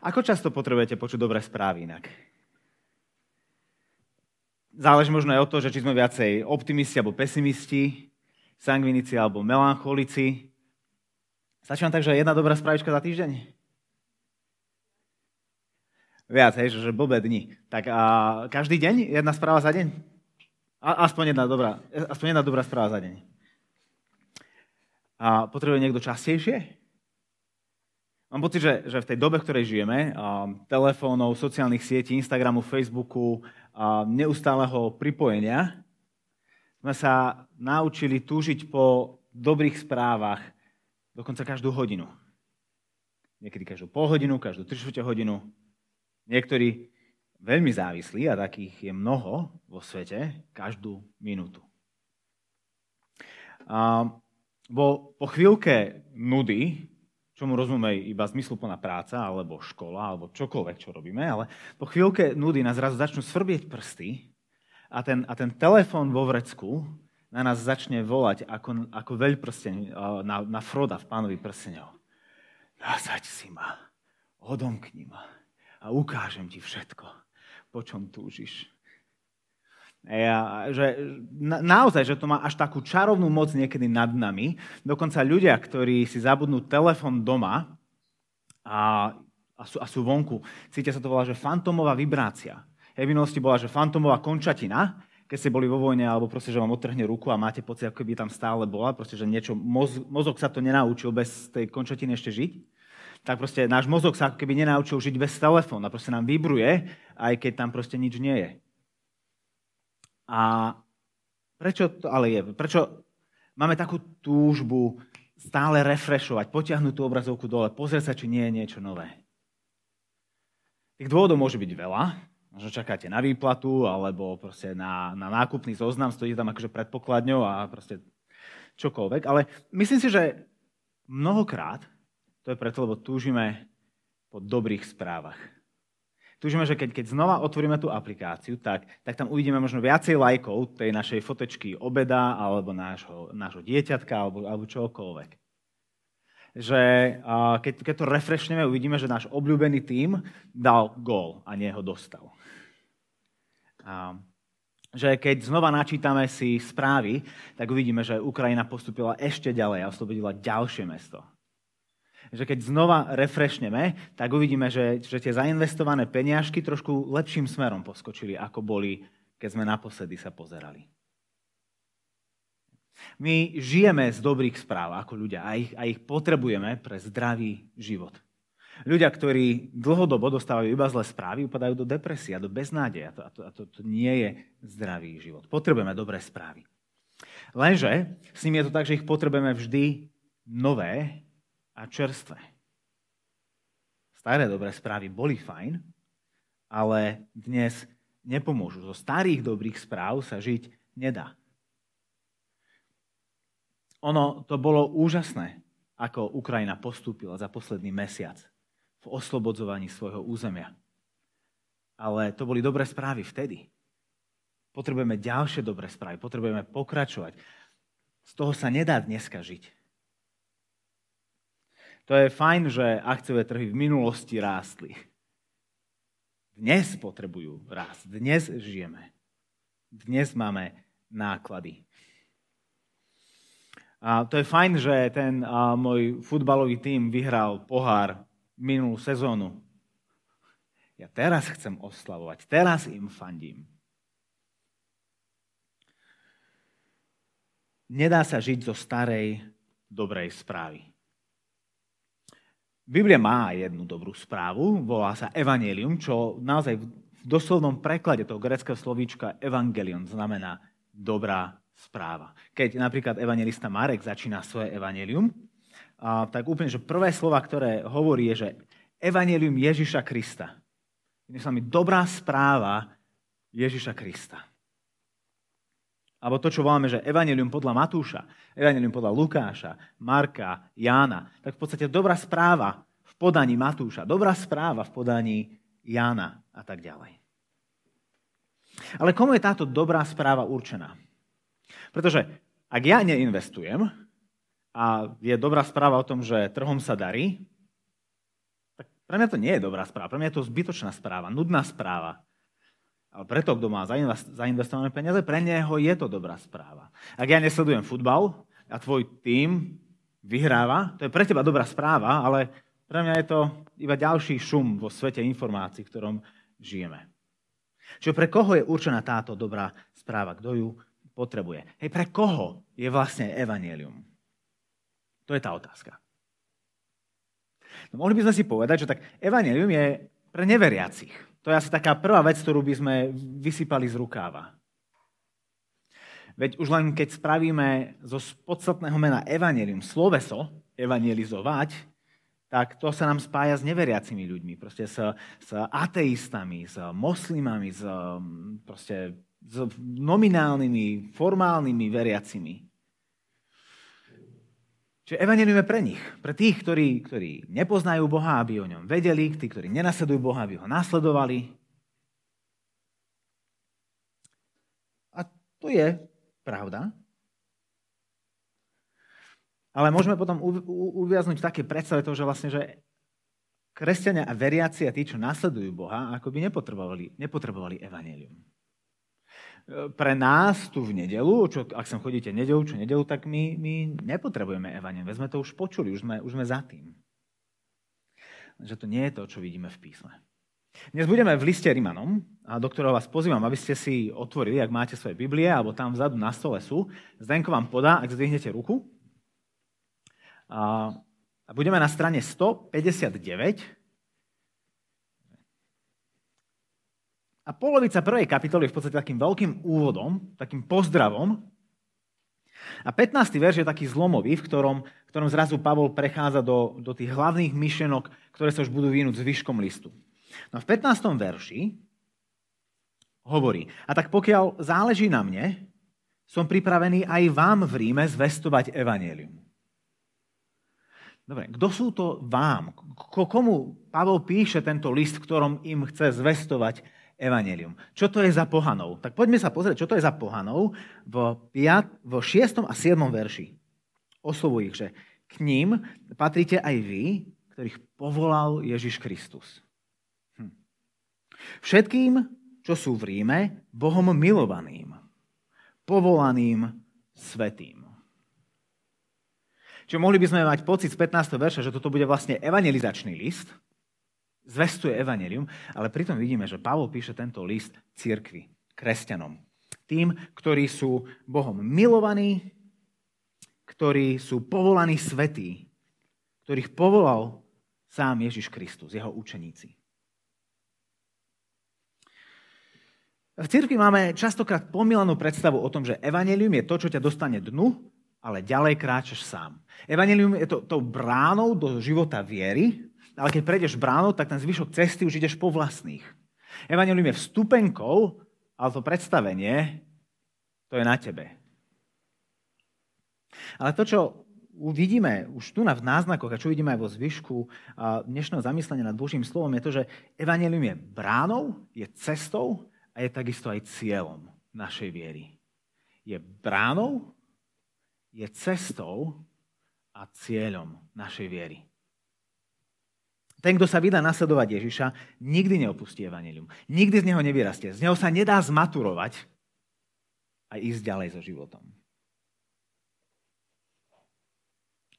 Ako často potrebujete počuť dobré správy inak? Záleží možno aj od toho, že či sme viacej optimisti alebo pesimisti, sangvinici alebo melancholici. Stačí vám tak, že jedna dobrá správička za týždeň? Viac, hej, že, blbé dni. Tak a každý deň jedna správa za deň? Aspoň, jedna dobrá, aspoň jedna dobrá správa za deň. A potrebuje niekto častejšie? Mám pocit, že, že v tej dobe, v ktorej žijeme, telefónov, sociálnych sietí, Instagramu, Facebooku, neustáleho pripojenia, sme sa naučili túžiť po dobrých správach dokonca každú hodinu. Niekedy každú pol hodinu, každú 3 hodinu. Niektorí veľmi závislí, a takých je mnoho vo svete, každú minútu. A, bo po chvíľke nudy čomu rozumej iba zmysluplná práca, alebo škola, alebo čokoľvek, čo robíme, ale po chvíľke nudy nás zrazu začnú svrbieť prsty a ten, a ten telefón vo vrecku na nás začne volať ako, ako veľprsteň na, na Froda v pánovi prstenov. Nasaď si ma, odomkni ma a ukážem ti všetko, po čom túžiš. Ja, že na, naozaj, že to má až takú čarovnú moc niekedy nad nami. Dokonca ľudia, ktorí si zabudnú telefon doma a, a, sú, a sú vonku, cítia sa to volá, že fantomová vibrácia. Hej, v minulosti bola, že fantomová končatina, keď ste boli vo vojne, alebo proste, že vám odtrhne ruku a máte pocit, ako by tam stále bola, proste, že niečo, moz, mozog sa to nenaučil bez tej končatiny ešte žiť, tak proste náš mozog sa ako keby nenaučil žiť bez telefóna. Proste nám vibruje, aj keď tam proste nič nie je. A prečo to ale je? Prečo máme takú túžbu stále refreshovať, potiahnuť tú obrazovku dole, pozrieť sa, či nie je niečo nové? Tých dôvodov môže byť veľa. Možno čakáte na výplatu, alebo proste na, na nákupný zoznam, stojí tam akože predpokladňou a proste čokoľvek. Ale myslím si, že mnohokrát to je preto, lebo túžime po dobrých správach. Tužíme, že keď, keď znova otvoríme tú aplikáciu, tak, tak tam uvidíme možno viacej lajkov tej našej fotečky obeda alebo nášho, nášho dieťatka alebo, alebo čokoľvek. Že a keď, keď to refreshneme, uvidíme, že náš obľúbený tím dal gól a nie ho dostal. A, že keď znova načítame si správy, tak uvidíme, že Ukrajina postupila ešte ďalej a oslobodila ďalšie mesto že keď znova refreshneme, tak uvidíme, že, že tie zainvestované peniažky trošku lepším smerom poskočili, ako boli, keď sme naposledy sa pozerali. My žijeme z dobrých správ ako ľudia a ich, a ich potrebujeme pre zdravý život. Ľudia, ktorí dlhodobo dostávajú iba zlé správy, upadajú do depresie a do beznádeja. A to, a to, a to nie je zdravý život. Potrebujeme dobré správy. Lenže s nimi je to tak, že ich potrebujeme vždy nové a čerstvé. Staré dobré správy boli fajn, ale dnes nepomôžu. Zo starých dobrých správ sa žiť nedá. Ono to bolo úžasné, ako Ukrajina postúpila za posledný mesiac v oslobodzovaní svojho územia. Ale to boli dobré správy vtedy. Potrebujeme ďalšie dobré správy, potrebujeme pokračovať. Z toho sa nedá dneska žiť. To je fajn, že akciové trhy v minulosti rástli. Dnes potrebujú rásť. Dnes žijeme. Dnes máme náklady. A to je fajn, že ten a, môj futbalový tím vyhral pohár minulú sezónu. Ja teraz chcem oslavovať, teraz im fandím. Nedá sa žiť zo starej dobrej správy. Biblia má jednu dobrú správu, volá sa Evangelium, čo naozaj v doslovnom preklade toho greckého slovíčka Evangelion znamená dobrá správa. Keď napríklad evangelista Marek začína svoje Evangelium, tak úplne, že prvé slova, ktoré hovorí, je, že Evangelium Ježiša Krista. Inými slovami, dobrá správa Ježiša Krista. Alebo to, čo voláme, že Evangelium podľa Matúša, Evangelium podľa Lukáša, Marka, Jána, tak v podstate dobrá správa v podaní Matúša, dobrá správa v podaní Jána a tak ďalej. Ale komu je táto dobrá správa určená? Pretože ak ja neinvestujem a je dobrá správa o tom, že trhom sa darí, tak Pre mňa to nie je dobrá správa, pre mňa je to zbytočná správa, nudná správa. Ale preto, kto má zainvestované peniaze, pre neho je to dobrá správa. Ak ja nesledujem futbal a tvoj tím vyhráva, to je pre teba dobrá správa, ale pre mňa je to iba ďalší šum vo svete informácií, v ktorom žijeme. Čiže pre koho je určená táto dobrá správa? Kto ju potrebuje? Hej, pre koho je vlastne evanelium? To je tá otázka. No, mohli by sme si povedať, že tak evanelium je pre neveriacich. To je asi taká prvá vec, ktorú by sme vysypali z rukáva. Veď už len keď spravíme zo podstatného mena evanelium sloveso, evangelizovať, tak to sa nám spája s neveriacimi ľuďmi, proste s, s ateistami, s moslimami, s, proste, s nominálnymi, formálnymi veriacimi. Čiže evanelium je pre nich, pre tých, ktorí, ktorí nepoznajú Boha, aby o ňom vedeli, tí, ktorí nenasledujú Boha, aby ho nasledovali. A to je pravda. Ale môžeme potom uviaznuť v takej predstave toho, že vlastne, že kresťania a veriaci a tí, čo nasledujú Boha, ako by nepotrebovali, nepotrebovali evanelium pre nás tu v nedelu, čo, ak sem chodíte nedelu, čo nedelu, tak my, my nepotrebujeme evaniem. Sme to už počuli, už sme, už sme za tým. Že to nie je to, čo vidíme v písme. Dnes budeme v liste Rimanom, a do ktorého vás pozývam, aby ste si otvorili, ak máte svoje Biblie, alebo tam vzadu na stole sú. Zdenko vám podá, ak zdvihnete ruku. A, a budeme na strane 159, A polovica prvej kapitoly je v podstate takým veľkým úvodom, takým pozdravom. A 15. verš je taký zlomový, v ktorom, v ktorom zrazu Pavol prechádza do, do tých hlavných myšlenok, ktoré sa už budú vynúť zvyškom listu. No v 15. verši hovorí, a tak pokiaľ záleží na mne, som pripravený aj vám v Ríme zvestovať evanelium. Dobre, kto sú to vám? Komu Pavol píše tento list, v ktorom im chce zvestovať evanelium. Čo to je za pohanov? Tak poďme sa pozrieť, čo to je za pohanov v, 5, v 6. a 7. verši. Oslovujú ich, že k ním patríte aj vy, ktorých povolal Ježiš Kristus. Hm. Všetkým, čo sú v Ríme, Bohom milovaným, povolaným svetým. Čiže mohli by sme mať pocit z 15. verša, že toto bude vlastne evangelizačný list, zvestuje evanelium, ale pritom vidíme, že Pavol píše tento list cirkvi, kresťanom. Tým, ktorí sú Bohom milovaní, ktorí sú povolaní svetí, ktorých povolal sám Ježiš Kristus, jeho učeníci. V cirkvi máme častokrát pomilanú predstavu o tom, že evanelium je to, čo ťa dostane dnu, ale ďalej kráčaš sám. Evanelium je to, to bránou do života viery, ale keď prejdeš bránou, tak ten zvyšok cesty už ideš po vlastných. Evangelium je vstupenkou, ale to predstavenie, to je na tebe. Ale to, čo vidíme už tu na v náznakoch a čo vidíme aj vo zvyšku dnešného zamyslenia nad Božím slovom, je to, že Evangelium je bránou, je cestou a je takisto aj cieľom našej viery. Je bránou, je cestou a cieľom našej viery. Ten, kto sa vydá nasledovať Ježiša, nikdy neopustí evanelium. Nikdy z neho nevyrastie. Z neho sa nedá zmaturovať a ísť ďalej so životom.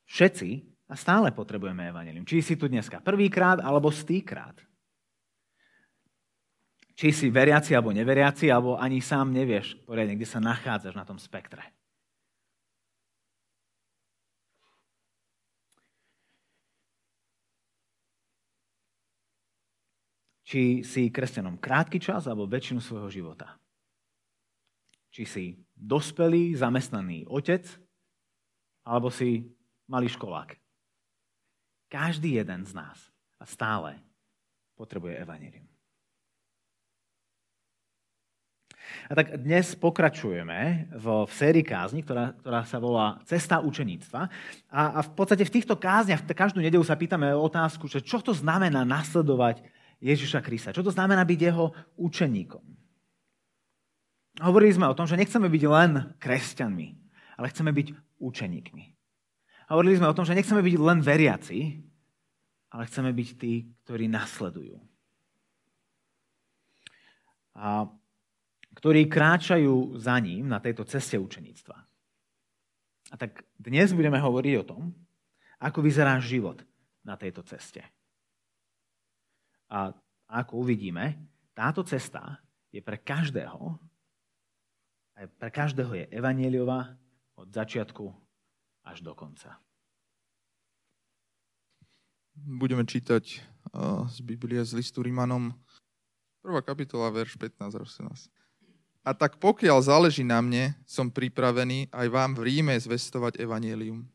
Všetci a stále potrebujeme evanelium. Či si tu dneska prvýkrát, alebo stýkrát. Či si veriaci alebo neveriaci, alebo ani sám nevieš poriadne, kde sa nachádzaš na tom spektre. Či si kresťanom krátky čas alebo väčšinu svojho života. Či si dospelý, zamestnaný otec, alebo si malý školák. Každý jeden z nás a stále potrebuje evanelium. A tak dnes pokračujeme v, v sérii kázni, ktorá, ktorá sa volá Cesta učeníctva. A, a v podstate v týchto kázniach každú nedelu sa pýtame otázku, že čo to znamená nasledovať Ježiša Krista. Čo to znamená byť jeho učeníkom? Hovorili sme o tom, že nechceme byť len kresťanmi, ale chceme byť učeníkmi. Hovorili sme o tom, že nechceme byť len veriaci, ale chceme byť tí, ktorí nasledujú. A ktorí kráčajú za ním na tejto ceste učeníctva. A tak dnes budeme hovoriť o tom, ako vyzerá život na tejto ceste. A ako uvidíme, táto cesta je pre každého, aj pre každého je evanieliová od začiatku až do konca. Budeme čítať z Biblie z listu Rimanom, prvá kapitola, verš 15 18. A tak pokiaľ záleží na mne, som pripravený aj vám v Ríme zvestovať evanielium.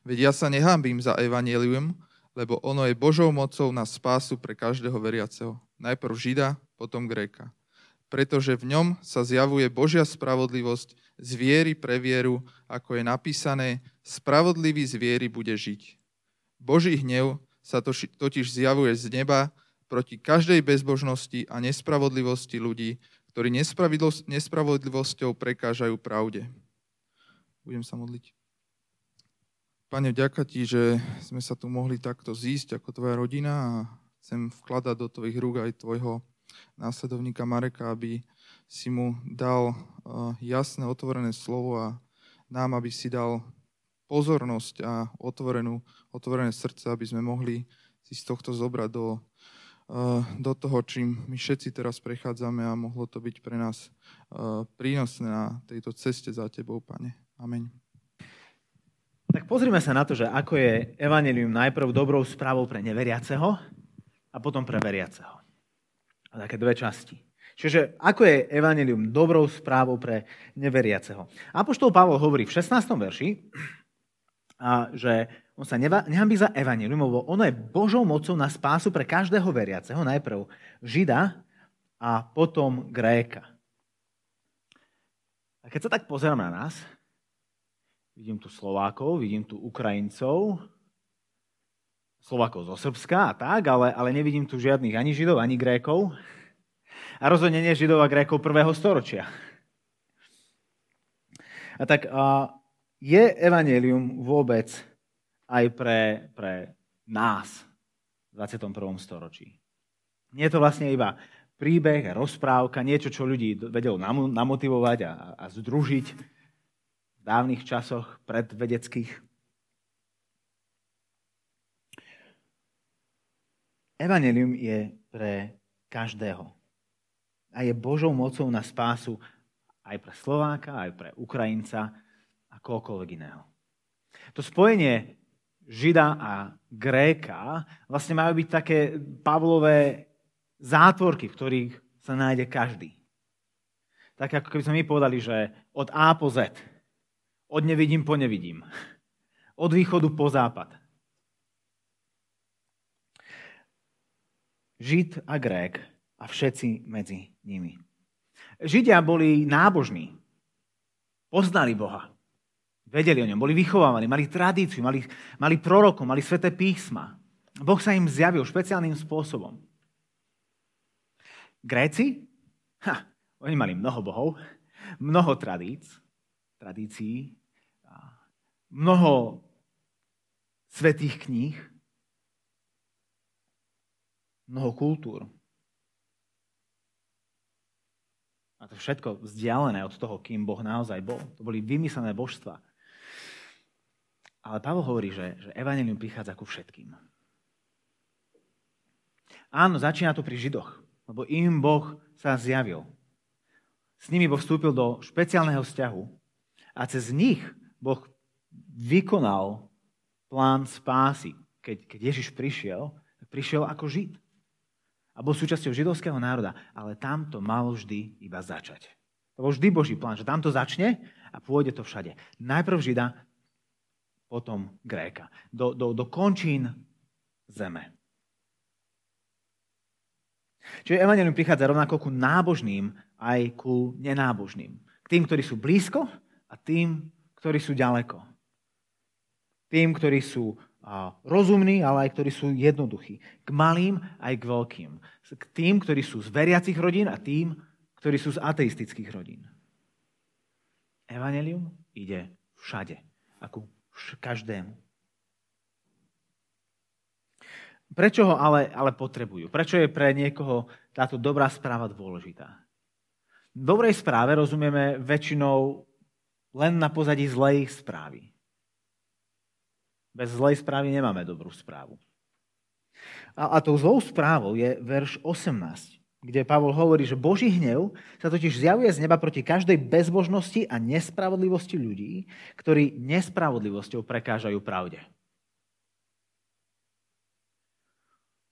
Veď ja sa nehambím za evanielium, lebo ono je Božou mocou na spásu pre každého veriaceho. Najprv Žida, potom Gréka. Pretože v ňom sa zjavuje Božia spravodlivosť z viery pre vieru, ako je napísané, spravodlivý z viery bude žiť. Boží hnev sa totiž zjavuje z neba proti každej bezbožnosti a nespravodlivosti ľudí, ktorí nespravodlivosťou prekážajú pravde. Budem sa modliť. Pane, ďaká ti, že sme sa tu mohli takto zísť ako tvoja rodina a chcem vkladať do tvojich rúk aj tvojho následovníka Mareka, aby si mu dal jasné, otvorené slovo a nám, aby si dal pozornosť a otvorenú, otvorené srdce, aby sme mohli si z tohto zobrať do Eh, do toho, čím my všetci teraz prechádzame a mohlo to byť pre nás eh, prínosné na tejto ceste za Tebou, Pane. Amen. Tak pozrime sa na to, že ako je evanelium najprv dobrou správou pre neveriaceho a potom pre veriaceho. A také dve časti. Čiže ako je evanelium dobrou správou pre neveriaceho. Apoštol Pavol hovorí v 16. verši, že on sa nehambí za evanilium, lebo ono je Božou mocou na spásu pre každého veriaceho, najprv Žida a potom Gréka. A keď sa tak pozerám na nás, vidím tu Slovákov, vidím tu Ukrajincov, Slovákov zo Srbska a tak, ale, ale nevidím tu žiadnych ani Židov, ani Grékov. A rozhodne nie Židov a Grékov prvého storočia. A tak a je evanelium vôbec aj pre, pre nás v 21. storočí. Nie je to vlastne iba príbeh, rozprávka, niečo, čo ľudí vedelo namotivovať a, a združiť v dávnych časoch predvedeckých. Evangelium je pre každého. A je Božou mocou na spásu aj pre Slováka, aj pre Ukrajinca a kohokoľvek iného. To spojenie Žida a Gréka vlastne majú byť také Pavlové zátvorky, v ktorých sa nájde každý. Tak ako keby sme my povedali, že od A po Z. Od nevidím po nevidím. Od východu po západ. Žid a Grék a všetci medzi nimi. Židia boli nábožní. Poznali Boha. Vedeli o ňom, boli vychovávaní, mali tradíciu, mali, mali prorokov, mali sveté písma. Boh sa im zjavil špeciálnym spôsobom. Gréci? Ha, oni mali mnoho bohov, mnoho tradíc, tradícií, mnoho svetých kníh, mnoho kultúr. A to všetko vzdialené od toho, kým Boh naozaj bol. To boli vymyslené božstva. Ale Pavel hovorí, že, že evanelium prichádza ku všetkým. Áno, začína to pri Židoch, lebo im Boh sa zjavil. S nimi Boh vstúpil do špeciálneho vzťahu a cez nich Boh vykonal plán spásy. Keď, keď Ježiš prišiel, prišiel ako Žid. A bol súčasťou židovského národa. Ale tam to malo vždy iba začať. To bol vždy Boží plán, že tam to začne a pôjde to všade. Najprv Žida, potom Gréka. Do, do, do končín zeme. Čiže Evangelium prichádza rovnako ku nábožným aj ku nenábožným. K tým, ktorí sú blízko a tým, ktorí sú ďaleko. Tým, ktorí sú rozumní, ale aj ktorí sú jednoduchí. K malým aj k veľkým. K tým, ktorí sú z veriacich rodín a tým, ktorí sú z ateistických rodín. Evangelium ide všade. Ako každému. Prečo ho ale, ale potrebujú? Prečo je pre niekoho táto dobrá správa dôležitá? V dobrej správe rozumieme väčšinou len na pozadí zlej správy. Bez zlej správy nemáme dobrú správu. A, a tou zlou správou je verš 18, kde Pavol hovorí, že Boží hnev sa totiž zjavuje z neba proti každej bezbožnosti a nespravodlivosti ľudí, ktorí nespravodlivosťou prekážajú pravde.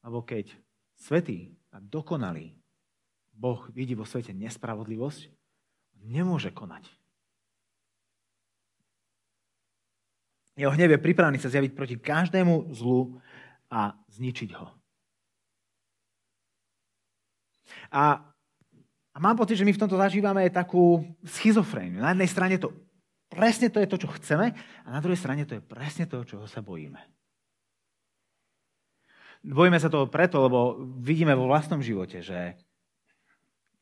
Alebo keď svetý a dokonalý Boh vidí vo svete nespravodlivosť, nemôže konať. Jeho hnev je pripravený sa zjaviť proti každému zlu a zničiť ho. A, a mám pocit, že my v tomto zažívame takú schizofréniu. Na jednej strane to presne to je to, čo chceme, a na druhej strane to je presne to, čoho sa bojíme. Bojíme sa toho preto, lebo vidíme vo vlastnom živote, že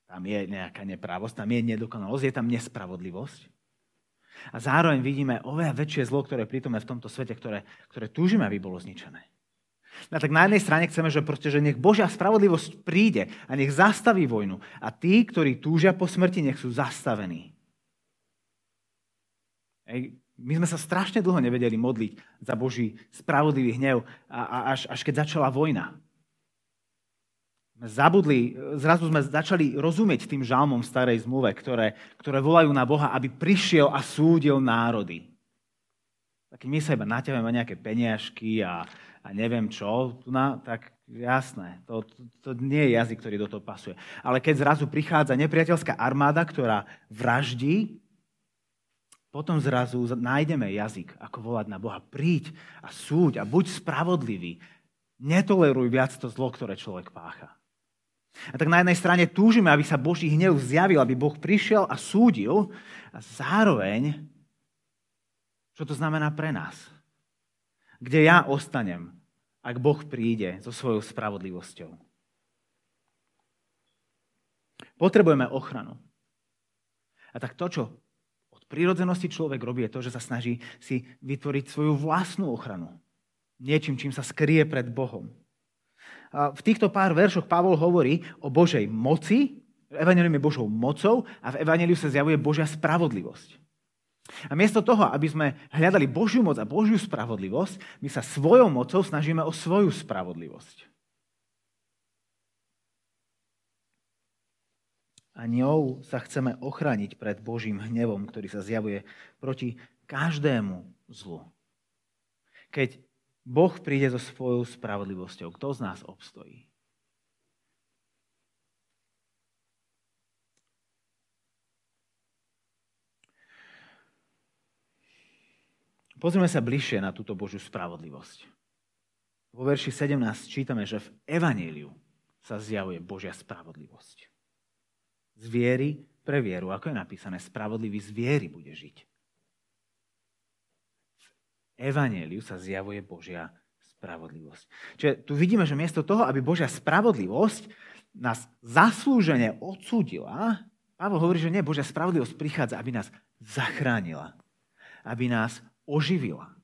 tam je nejaká neprávosť, tam je nedokonalosť, je tam nespravodlivosť. A zároveň vidíme oveľa väčšie zlo, ktoré je prítomné v tomto svete, ktoré, ktoré túžime, aby bolo zničené. No tak na jednej strane chceme, že, proste, že nech Božia spravodlivosť príde a nech zastaví vojnu. A tí, ktorí túžia po smrti, nech sú zastavení. Ej, my sme sa strašne dlho nevedeli modliť za Boží spravodlivý hnev, a, a až, až keď začala vojna. Zabudli, zrazu sme začali rozumieť tým žalmom starej zmluve, ktoré, ktoré volajú na Boha, aby prišiel a súdil národy. Tak my sa iba naťahujem nejaké peniažky a, a neviem čo, na, tak jasné, to, to, to nie je jazyk, ktorý do toho pasuje. Ale keď zrazu prichádza nepriateľská armáda, ktorá vraždí, potom zrazu nájdeme jazyk, ako volať na Boha. Príď a súď a buď spravodlivý. Netoleruj viac to zlo, ktoré človek pácha. A tak na jednej strane túžime, aby sa Boží hnev zjavil, aby Boh prišiel a súdil. A zároveň, čo to znamená pre nás? Kde ja ostanem, ak Boh príde so svojou spravodlivosťou? Potrebujeme ochranu. A tak to, čo prírodzenosti človek robí, je to, že sa snaží si vytvoriť svoju vlastnú ochranu. Niečím, čím sa skrie pred Bohom. V týchto pár veršoch Pavol hovorí o Božej moci, Evangelium je Božou mocou a v Evangeliu sa zjavuje Božia spravodlivosť. A miesto toho, aby sme hľadali Božiu moc a Božiu spravodlivosť, my sa svojou mocou snažíme o svoju spravodlivosť. a ňou sa chceme ochrániť pred Božím hnevom, ktorý sa zjavuje proti každému zlu. Keď Boh príde so svojou spravodlivosťou, kto z nás obstojí? Pozrieme sa bližšie na túto Božiu spravodlivosť. Vo verši 17 čítame, že v Evaníliu sa zjavuje Božia spravodlivosť z viery pre vieru. Ako je napísané, spravodlivý z viery bude žiť. V Evangeliu sa zjavuje Božia spravodlivosť. Čiže tu vidíme, že miesto toho, aby Božia spravodlivosť nás zaslúžene odsúdila, Pavel hovorí, že nie, Božia spravodlivosť prichádza, aby nás zachránila, aby nás oživila.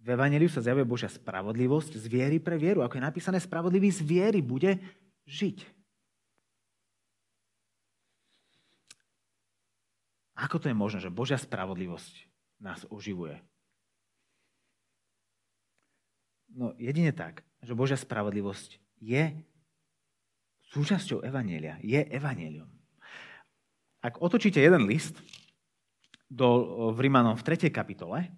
V Evangeliu sa zjavuje Božia spravodlivosť z viery pre vieru. Ako je napísané, spravodlivý z viery bude žiť. Ako to je možné, že Božia spravodlivosť nás oživuje? No jedine tak, že Božia spravodlivosť je súčasťou Evanielia, je Evangelium. Ak otočíte jeden list do, v Rímanom v 3. kapitole,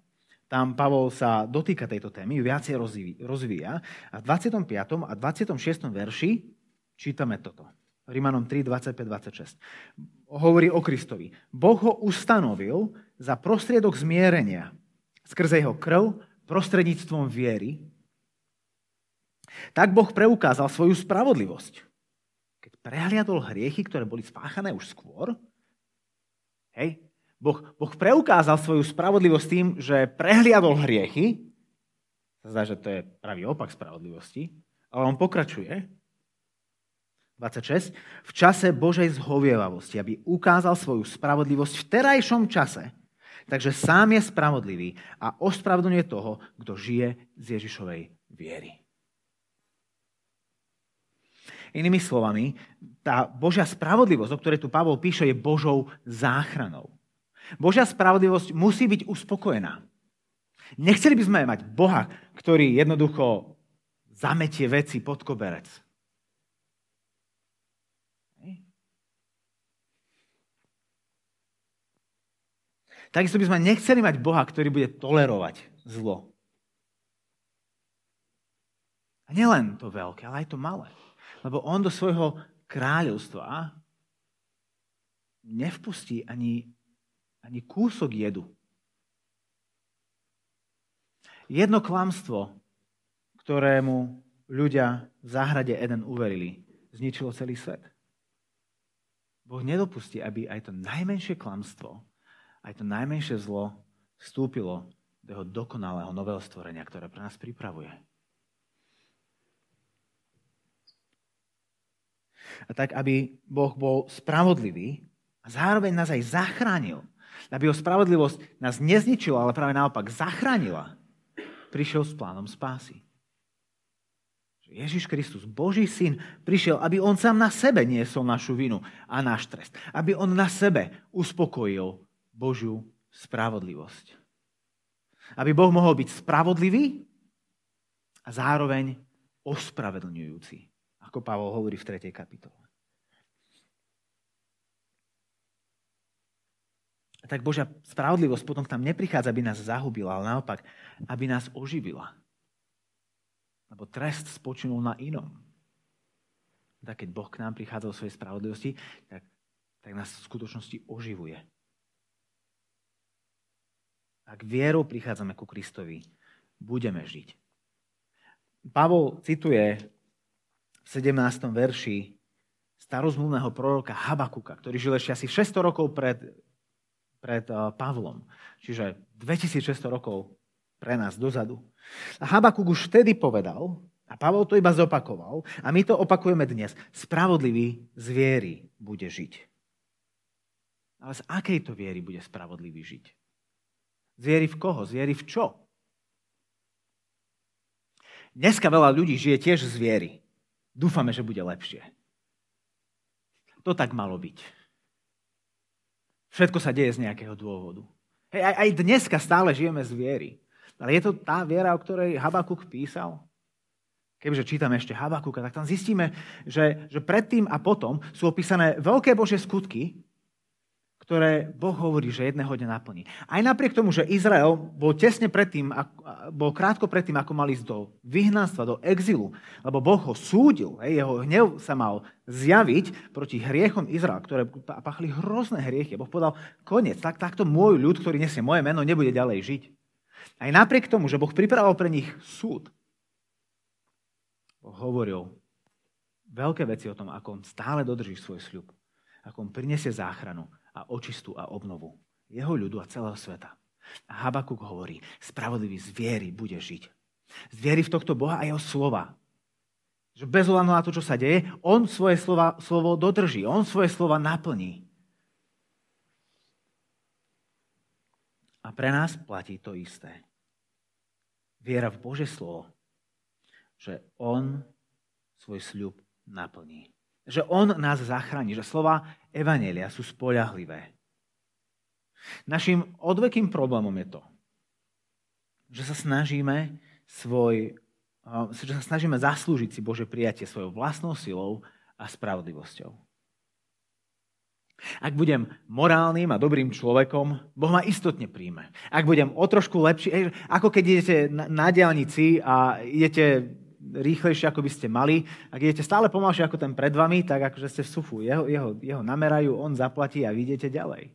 tam Pavol sa dotýka tejto témy, viacej rozvíja. A v 25. a 26. verši čítame toto. Rímanom 3, 25, 26. Hovorí o Kristovi. Boh ho ustanovil za prostriedok zmierenia skrze jeho krv prostredníctvom viery. Tak Boh preukázal svoju spravodlivosť. Keď prehliadol hriechy, ktoré boli spáchané už skôr, hej, Boh, boh preukázal svoju spravodlivosť tým, že prehliadol hriechy. Sa zdá, že to je pravý opak spravodlivosti. Ale on pokračuje. 26. V čase Božej zhovievavosti, aby ukázal svoju spravodlivosť v terajšom čase, Takže sám je spravodlivý a ospravedlňuje toho, kto žije z Ježišovej viery. Inými slovami, tá Božia spravodlivosť, o ktorej tu Pavol píše, je Božou záchranou. Božia spravodlivosť musí byť uspokojená. Nechceli by sme mať Boha, ktorý jednoducho zametie veci pod koberec. Takisto by sme nechceli mať Boha, ktorý bude tolerovať zlo. A nielen to veľké, ale aj to malé. Lebo on do svojho kráľovstva nevpustí ani, ani kúsok jedu. Jedno klamstvo, ktorému ľudia v záhrade Eden uverili, zničilo celý svet. Boh nedopustí, aby aj to najmenšie klamstvo aj to najmenšie zlo vstúpilo do jeho dokonalého nového stvorenia, ktoré pre nás pripravuje. A tak, aby Boh bol spravodlivý a zároveň nás aj zachránil, aby jeho spravodlivosť nás nezničila, ale práve naopak zachránila, prišiel s plánom spásy. Ježiš Kristus, Boží syn, prišiel, aby on sám na sebe niesol našu vinu a náš trest. Aby on na sebe uspokojil Božiu spravodlivosť. Aby Boh mohol byť spravodlivý a zároveň ospravedlňujúci, ako Pavol hovorí v 3. kapitole. Tak Božia spravodlivosť potom tam neprichádza, aby nás zahubila, ale naopak, aby nás oživila. Lebo trest spočinul na inom. Tak keď Boh k nám prichádza o svojej spravodlivosti, tak, tak nás v skutočnosti oživuje. Ak vierou prichádzame ku Kristovi, budeme žiť. Pavol cituje v 17. verši starozmluvného proroka Habakuka, ktorý žil ešte asi 600 rokov pred, pred eh, Pavlom. Čiže 2600 rokov pre nás dozadu. A Habakuk už vtedy povedal, a Pavol to iba zopakoval, a my to opakujeme dnes, spravodlivý z viery bude žiť. Ale z akej to viery bude spravodlivý žiť? Z viery v koho? Z viery v čo? Dneska veľa ľudí žije tiež z viery. Dúfame, že bude lepšie. To tak malo byť. Všetko sa deje z nejakého dôvodu. Hej, aj, aj dneska stále žijeme z viery. Ale je to tá viera, o ktorej Habakuk písal? Kebyže čítame ešte Habakuka, tak tam zistíme, že, že predtým a potom sú opísané veľké Božie skutky, ktoré Boh hovorí, že jedného dňa naplní. Aj napriek tomu, že Izrael bol tesne predtým, bol krátko predtým, ako mal ísť do vyhnanstva, do exilu, lebo Boh ho súdil, jeho hnev sa mal zjaviť proti hriechom Izraela, ktoré pachli hrozné hriechy. Boh povedal, koniec, tak, takto môj ľud, ktorý nesie moje meno, nebude ďalej žiť. Aj napriek tomu, že Boh pripravil pre nich súd, Boh hovoril veľké veci o tom, ako on stále dodrží svoj sľub, ako on prinesie záchranu, a očistu a obnovu jeho ľudu a celého sveta. A Habakuk hovorí, spravodlivý z viery bude žiť. Z viery v tohto Boha a jeho slova. Že bez ohľadu na to, čo sa deje, on svoje slova, slovo dodrží, on svoje slova naplní. A pre nás platí to isté. Viera v Bože slovo, že on svoj sľub naplní že On nás zachráni, že slova Evanelia sú spoľahlivé. Našim odvekým problémom je to, že sa snažíme svoj, že sa snažíme zaslúžiť si Bože prijatie svojou vlastnou silou a spravodlivosťou. Ak budem morálnym a dobrým človekom, Boh ma istotne príjme. Ak budem o trošku lepší, ako keď idete na diálnici a idete rýchlejšie, ako by ste mali. Ak idete stále pomalšie ako ten pred vami, tak akože ste v sufu. Jeho, jeho, jeho namerajú, on zaplatí a vy ďalej.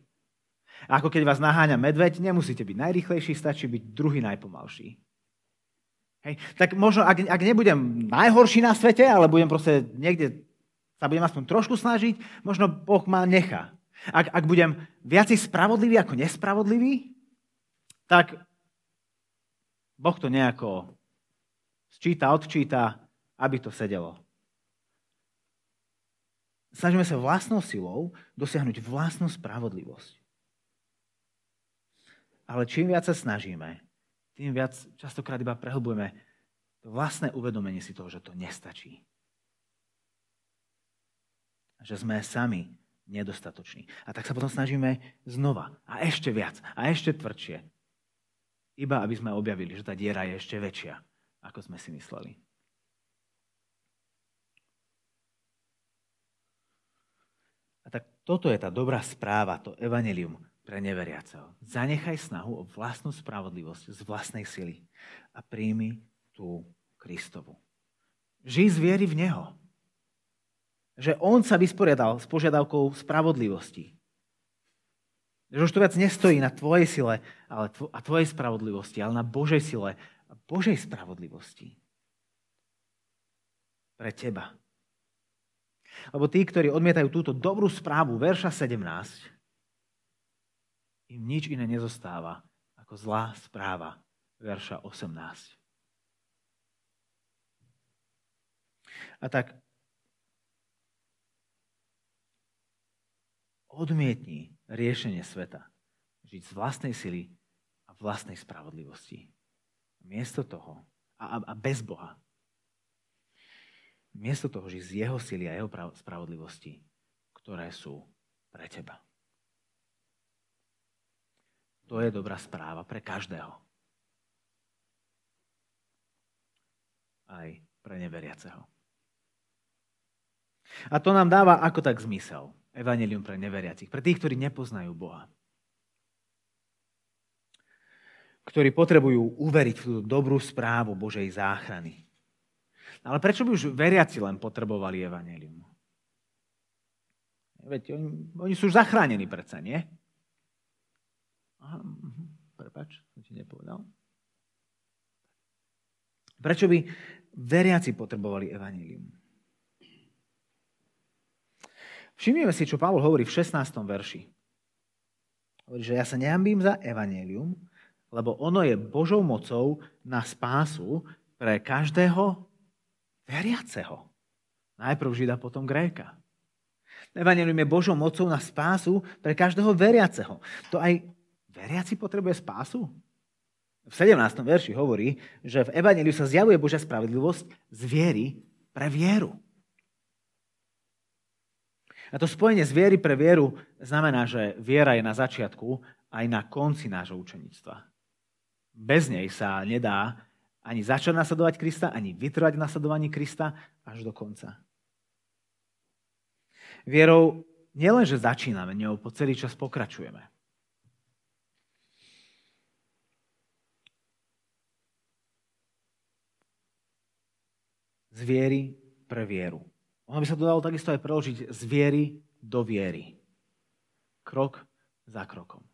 A ako keď vás naháňa medveď, nemusíte byť najrýchlejší, stačí byť druhý najpomalší. Hej. Tak možno, ak, ak nebudem najhorší na svete, ale budem proste niekde, sa budem aspoň trošku snažiť, možno Boh ma nechá. Ak, ak budem viacej spravodlivý ako nespravodlivý, tak Boh to nejako sčíta, odčíta, aby to sedelo. Snažíme sa vlastnou silou dosiahnuť vlastnú spravodlivosť. Ale čím viac sa snažíme, tým viac častokrát iba prehlbujeme to vlastné uvedomenie si toho, že to nestačí. Že sme sami nedostatoční. A tak sa potom snažíme znova. A ešte viac. A ešte tvrdšie. Iba aby sme objavili, že tá diera je ešte väčšia, ako sme si mysleli. A tak toto je tá dobrá správa, to evanelium pre neveriaceho. Zanechaj snahu o vlastnú spravodlivosť z vlastnej sily a príjmi tú Kristovu. Žij z viery v Neho. Že On sa vysporiadal s požiadavkou spravodlivosti. Že už to viac nestojí na tvojej sile ale a tvojej spravodlivosti, ale na Božej sile a Božej spravodlivosti. Pre teba. Lebo tí, ktorí odmietajú túto dobrú správu, verša 17, im nič iné nezostáva ako zlá správa, verša 18. A tak odmietni riešenie sveta. Žiť z vlastnej sily a vlastnej spravodlivosti. Miesto toho a, a bez Boha Miesto toho žiť z jeho sily a jeho spravodlivosti, ktoré sú pre teba. To je dobrá správa pre každého. Aj pre neveriaceho. A to nám dáva ako tak zmysel. Evangelium pre neveriacich. Pre tých, ktorí nepoznajú Boha. Ktorí potrebujú uveriť v tú dobrú správu Božej záchrany. Ale prečo by už veriaci len potrebovali evanelium? Veď oni, oni sú už zachránení predsa, nie? Mhm, prepač, som ti nepovedal. Prečo by veriaci potrebovali evanelium? Všimnime si, čo Pavol hovorí v 16. verši. Hovorí, že ja sa nehambím za evanelium, lebo ono je Božou mocou na spásu pre každého veriaceho. Najprv Žida, potom Gréka. Evangelium je Božou mocou na spásu pre každého veriaceho. To aj veriaci potrebuje spásu? V 17. verši hovorí, že v Evangeliu sa zjavuje Božia spravedlivosť z viery pre vieru. A to spojenie z viery pre vieru znamená, že viera je na začiatku aj na konci nášho učenictva. Bez nej sa nedá ani začať nasledovať Krista, ani vytrvať v Krista až do konca. Vierou nielenže začíname, ňou po celý čas pokračujeme. Z viery pre vieru. Ono by sa to dalo takisto aj preložiť z viery do viery. Krok za krokom.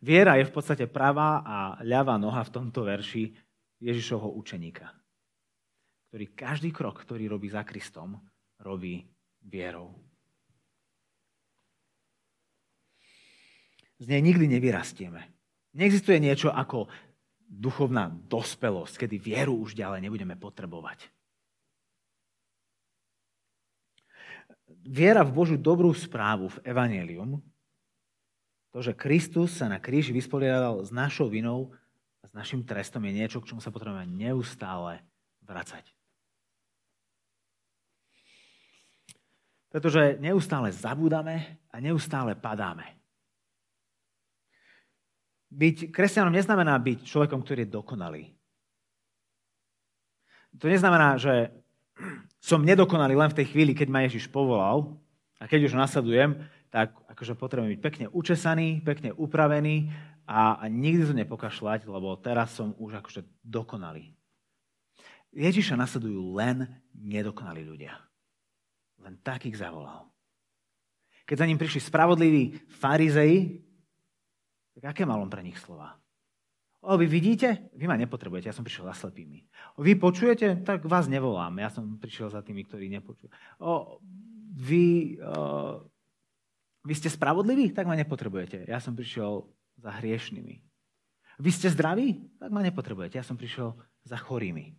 Viera je v podstate pravá a ľavá noha v tomto verši Ježišovho učeníka, ktorý každý krok, ktorý robí za Kristom, robí vierou. Z nej nikdy nevyrastieme. Neexistuje niečo ako duchovná dospelosť, kedy vieru už ďalej nebudeme potrebovať. Viera v Božiu dobrú správu v Evangelium, to, že Kristus sa na kríži vysporiadal s našou vinou, a s našim trestom je niečo, k čomu sa potrebujeme neustále vracať. Pretože neustále zabúdame a neustále padáme. Byť kresťanom neznamená byť človekom, ktorý je dokonalý. To neznamená, že som nedokonalý len v tej chvíli, keď ma Ježiš povolal a keď už nasledujem, tak akože potrebujem byť pekne učesaný, pekne upravený a, a nikdy to nepokašľať, lebo teraz som už akože dokonalý. Ježiša nasledujú len nedokonalí ľudia. Len takých zavolal. Keď za ním prišli spravodliví farizei, tak aké mal on pre nich slova? O, vy vidíte? Vy ma nepotrebujete, ja som prišiel za slepými. O, vy počujete? Tak vás nevolám, ja som prišiel za tými, ktorí nepočujú. O, vy, o, vy ste spravodliví? Tak ma nepotrebujete. Ja som prišiel za hriešnými. Vy ste zdraví? Tak ma nepotrebujete. Ja som prišiel za chorými.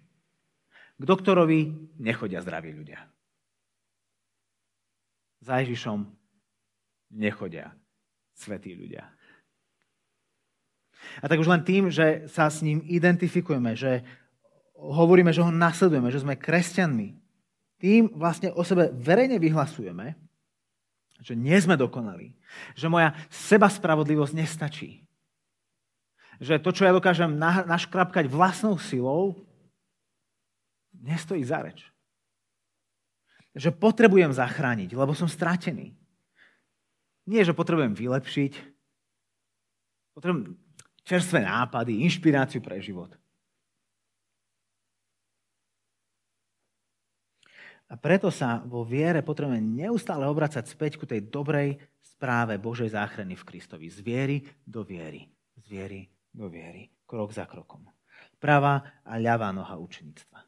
K doktorovi nechodia zdraví ľudia. Za Ježišom nechodia svetí ľudia. A tak už len tým, že sa s ním identifikujeme, že hovoríme, že ho nasledujeme, že sme kresťanmi, tým vlastne o sebe verejne vyhlasujeme, že nie sme dokonalí, že moja seba spravodlivosť nestačí. Že to, čo ja dokážem naškrapkať vlastnou silou, nestojí za reč. Že potrebujem zachrániť, lebo som stratený. Nie, že potrebujem vylepšiť. Potrebujem čerstvé nápady, inšpiráciu pre život. A preto sa vo viere potrebujeme neustále obracať späť ku tej dobrej správe Božej záchrany v Kristovi. Z viery do viery. Z viery do viery. Krok za krokom. Pravá a ľavá noha učeníctva.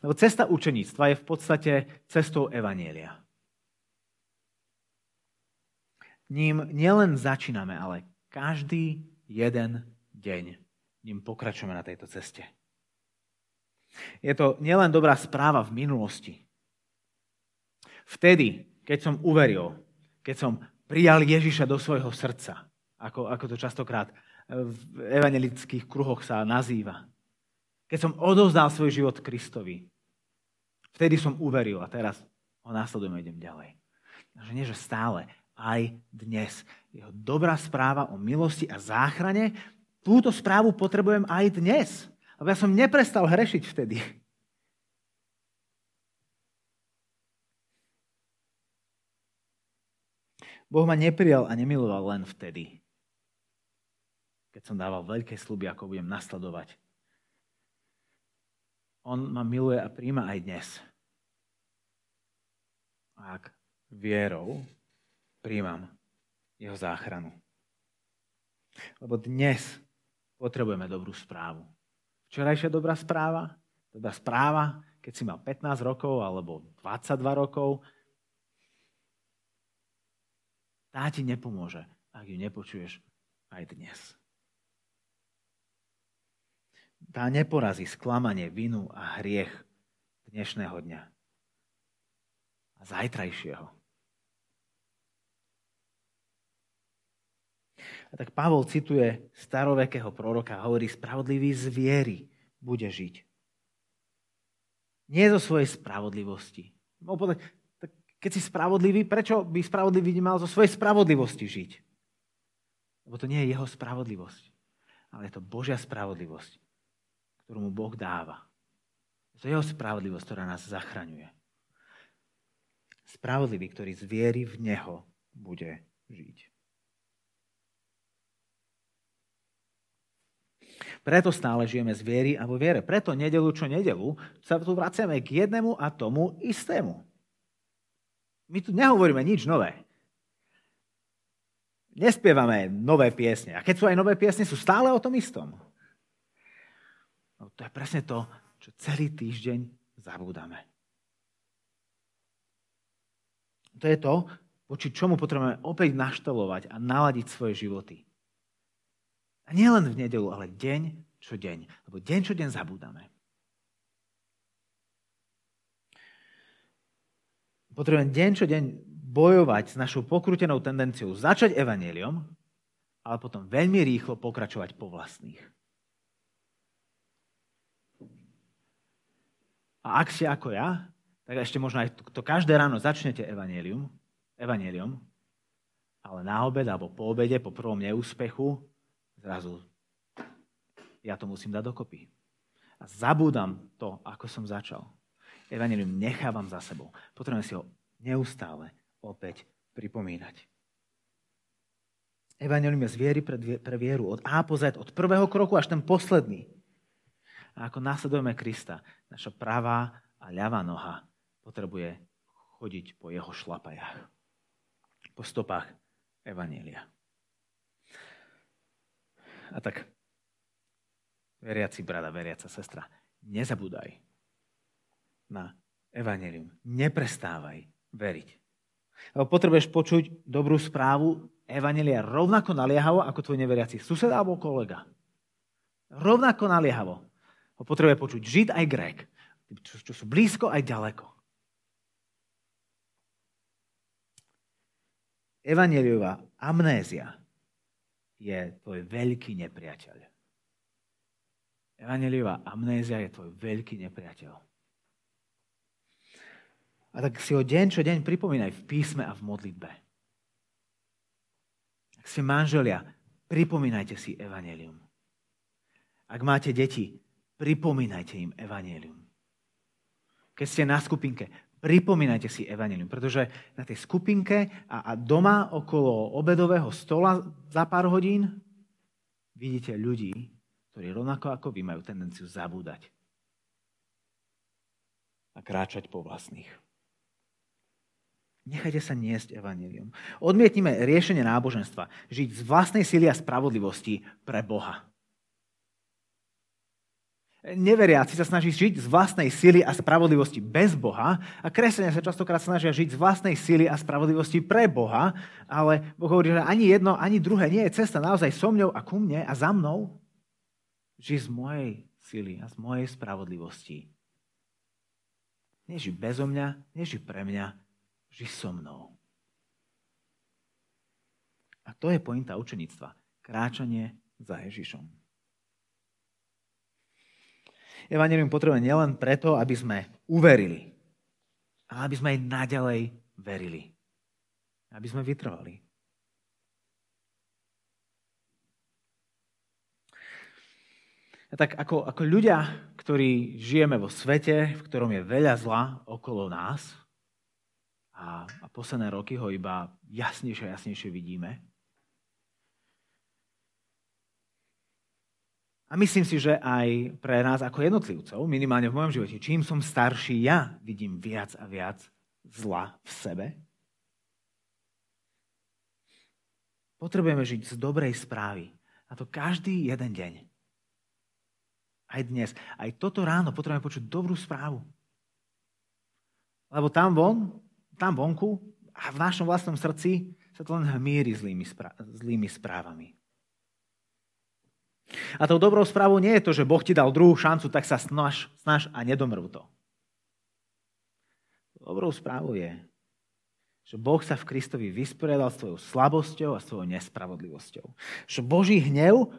Lebo cesta učeníctva je v podstate cestou Evanielia. Ním nielen začíname, ale každý jeden deň ním pokračujeme na tejto ceste. Je to nielen dobrá správa v minulosti, Vtedy, keď som uveril, keď som prijal Ježiša do svojho srdca, ako, ako to častokrát v evangelických kruhoch sa nazýva. Keď som odovzdal svoj život Kristovi, vtedy som uveril a teraz ho následujeme idem ďalej. Takže nie, že stále, aj dnes. Jeho dobrá správa o milosti a záchrane, túto správu potrebujem aj dnes. Lebo ja som neprestal hrešiť vtedy. Boh ma neprijal a nemiloval len vtedy, keď som dával veľké sluby, ako budem nasledovať. On ma miluje a príjma aj dnes. Ak vierou príjmam jeho záchranu. Lebo dnes potrebujeme dobrú správu. Včerajšia dobrá správa, dobrá správa, keď si mal 15 rokov alebo 22 rokov, tá ti nepomôže, ak ju nepočuješ aj dnes. Tá neporazí sklamanie, vinu a hriech dnešného dňa a zajtrajšieho. A tak Pavol cituje starovekého proroka a hovorí, spravodlivý z viery bude žiť. Nie zo svojej spravodlivosti. Keď si spravodlivý, prečo by spravodlivý nemal zo svojej spravodlivosti žiť? Lebo to nie je jeho spravodlivosť, ale je to Božia spravodlivosť, ktorú mu Boh dáva. To je jeho spravodlivosť, ktorá nás zachraňuje. Spravodlivý, ktorý z viery v Neho bude žiť. Preto stále žijeme z viery a vo viere. Preto nedelu čo nedelu sa tu vraciame k jednému a tomu istému. My tu nehovoríme nič nové. Nespievame nové piesne. A keď sú aj nové piesne, sú stále o tom istom. No, to je presne to, čo celý týždeň zabúdame. To je to, voči čomu potrebujeme opäť naštelovať a naladiť svoje životy. A nie len v nedelu, ale deň čo deň. Lebo deň čo deň zabúdame. Potrebujem deň čo deň bojovať s našou pokrútenou tendenciou začať evaníliom, ale potom veľmi rýchlo pokračovať po vlastných. A ak ste ako ja, tak ešte možno aj to každé ráno začnete evanílium, evanílium, ale na obed alebo po obede, po prvom neúspechu, zrazu ja to musím dať dokopy. A zabúdam to, ako som začal. Evangelium nechávam za sebou. Potrebujem si ho neustále opäť pripomínať. Evangelium je z viery pre vieru. Od A po Z, od prvého kroku až ten posledný. A ako následujeme Krista, naša pravá a ľavá noha potrebuje chodiť po jeho šlapajách. Po stopách Evanielia. A tak, veriaci brada, veriaca sestra, nezabúdaj, na evanelium. Neprestávaj veriť. Lebo potrebuješ počuť dobrú správu evanelia rovnako naliehavo ako tvoj neveriaci sused alebo kolega. Rovnako naliehavo. Ho potrebuje počuť Žid aj Grek, čo, čo sú blízko aj ďaleko. Evaneliová amnézia je tvoj veľký nepriateľ. Evangeliová amnézia je tvoj veľký nepriateľ. A tak si ho deň čo deň pripomínaj v písme a v modlitbe. Ak ste manželia, pripomínajte si evanelium. Ak máte deti, pripomínajte im evanelium. Keď ste na skupinke, pripomínajte si evanelium, pretože na tej skupinke a, a doma okolo obedového stola za pár hodín vidíte ľudí, ktorí rovnako ako vy majú tendenciu zabúdať a kráčať po vlastných. Nechajte sa niesť evanelium. Odmietnime riešenie náboženstva. Žiť z vlastnej síly a spravodlivosti pre Boha. Neveriaci sa snaží žiť z vlastnej síly a spravodlivosti bez Boha a kresťania sa častokrát snažia žiť z vlastnej síly a spravodlivosti pre Boha, ale Boh hovorí, že ani jedno, ani druhé nie je cesta naozaj so mňou a ku mne a za mnou. Ži z mojej síly a z mojej spravodlivosti. Neži bezo mňa, neži pre mňa, ži so mnou. A to je pointa učenictva. Kráčanie za Ježišom. Evangelium potrebujeme nielen preto, aby sme uverili, ale aby sme aj naďalej verili. Aby sme vytrvali. A tak ako, ako ľudia, ktorí žijeme vo svete, v ktorom je veľa zla okolo nás, a, a posledné roky ho iba jasnejšie a jasnejšie vidíme, A myslím si, že aj pre nás ako jednotlivcov, minimálne v mojom živote, čím som starší, ja vidím viac a viac zla v sebe. Potrebujeme žiť z dobrej správy. A to každý jeden deň. Aj dnes. Aj toto ráno potrebujeme počuť dobrú správu. Lebo tam von, tam vonku a v našom vlastnom srdci sa to len hmíri zlými, spra- zlými správami. A tou dobrou správou nie je to, že Boh ti dal druhú šancu, tak sa snaž, snaž a nedomrv to. Dobrou správou je, že Boh sa v Kristovi vysporiadal s tvojou slabosťou a svojou nespravodlivosťou. Že Boží hnev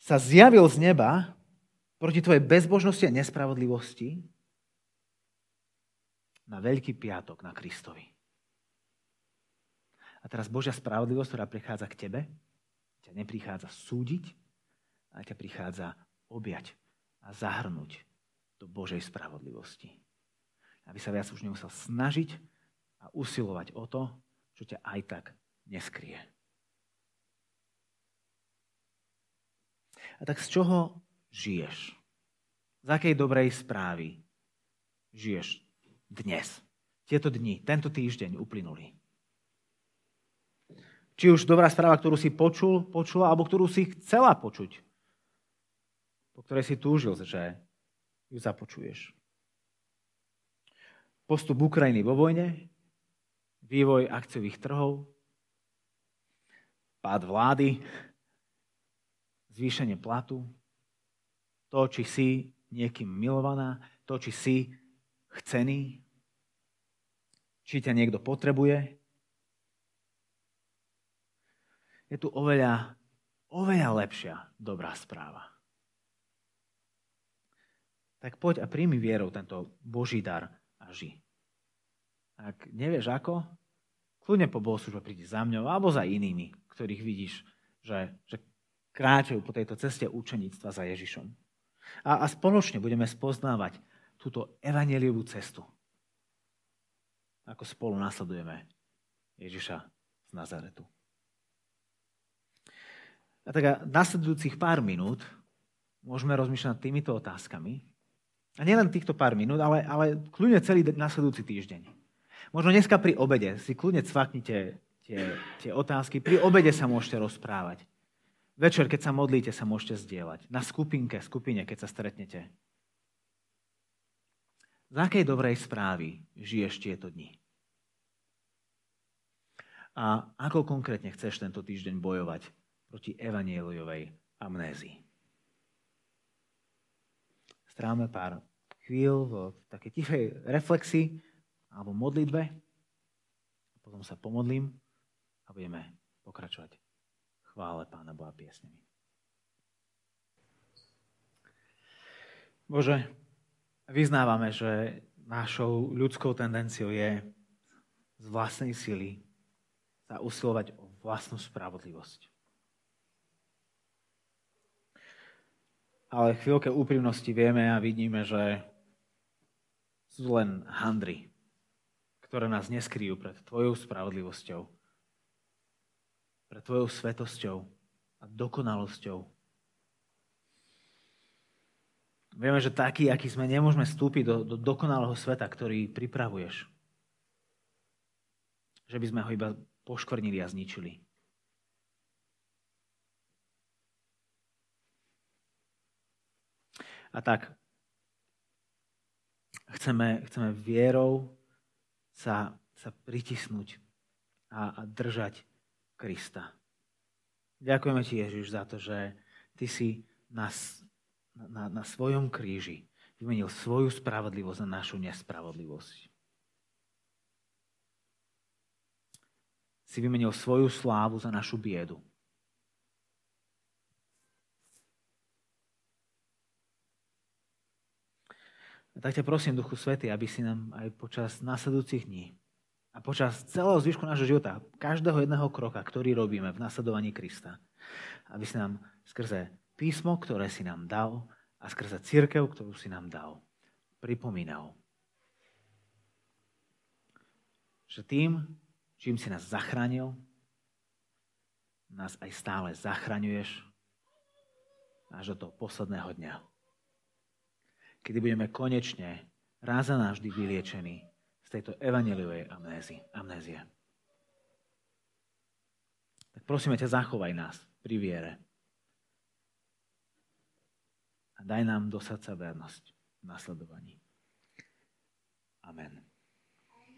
sa zjavil z neba proti tvojej bezbožnosti a nespravodlivosti na Veľký piatok na Kristovi. A teraz Božia spravodlivosť, ktorá prichádza k tebe, ťa neprichádza súdiť, ale ťa prichádza objať a zahrnúť do Božej spravodlivosti. Aby sa viac už nemusel snažiť a usilovať o to, čo ťa aj tak neskrie. A tak z čoho žiješ? Z akej dobrej správy žiješ dnes? Tieto dni, tento týždeň uplynuli. Či už dobrá správa, ktorú si počul, počula, alebo ktorú si chcela počuť. Po ktorej si túžil, že ju započuješ. Postup Ukrajiny vo vojne, vývoj akciových trhov, pád vlády, zvýšenie platu, to, či si niekým milovaná, to, či si chcený, či ťa niekto potrebuje, je tu oveľa, oveľa lepšia dobrá správa. Tak poď a príjmi vierou tento Boží dar a ži. Ak nevieš ako, kľudne po bohoslužbe prídi za mňou alebo za inými, ktorých vidíš, že, že kráčajú po tejto ceste učeníctva za Ježišom. A, a spoločne budeme spoznávať túto evaneliovú cestu. Ako spolu nasledujeme Ježiša z Nazaretu. A tak nasledujúcich pár minút môžeme rozmýšľať týmito otázkami. A nielen týchto pár minút, ale, ale kľudne celý nasledujúci týždeň. Možno dneska pri obede si kľudne cvaknite tie, tie otázky. Pri obede sa môžete rozprávať. Večer, keď sa modlíte, sa môžete zdieľať. Na skupinke, skupine, keď sa stretnete. Z akej dobrej správy žiješ tieto dni? A ako konkrétne chceš tento týždeň bojovať proti evanieliovej amnézii. Strávame pár chvíľ v takej tichej reflexii alebo modlitbe. Potom sa pomodlím a budeme pokračovať chvále Pána Boha piesňami. Bože, vyznávame, že našou ľudskou tendenciou je z vlastnej sily sa usilovať o vlastnú spravodlivosť. Ale chvíľke úprimnosti vieme a vidíme, že sú len handry, ktoré nás neskryjú pred Tvojou spravodlivosťou, pred Tvojou svetosťou a dokonalosťou. Vieme, že taký, aký sme, nemôžeme vstúpiť do, do dokonalého sveta, ktorý pripravuješ. Že by sme ho iba poškvrnili a zničili. A tak chceme, chceme vierou sa, sa pritisnúť a, a držať Krista. Ďakujeme ti, Ježiš, za to, že ty si na, na, na svojom kríži vymenil svoju spravodlivosť na našu nespravodlivosť. Si vymenil svoju slávu za našu biedu. tak ťa prosím, Duchu Svety, aby si nám aj počas následujúcich dní a počas celého zvyšku nášho života, každého jedného kroka, ktorý robíme v nasledovaní Krista, aby si nám skrze písmo, ktoré si nám dal a skrze církev, ktorú si nám dal, pripomínal, že tým, čím si nás zachránil, nás aj stále zachraňuješ až do toho posledného dňa kedy budeme konečne raz a navždy vyliečení z tejto evaneliovej amnézie. Tak prosíme ťa, zachovaj nás pri viere a daj nám do srdca vernosť v nasledovaní. Amen.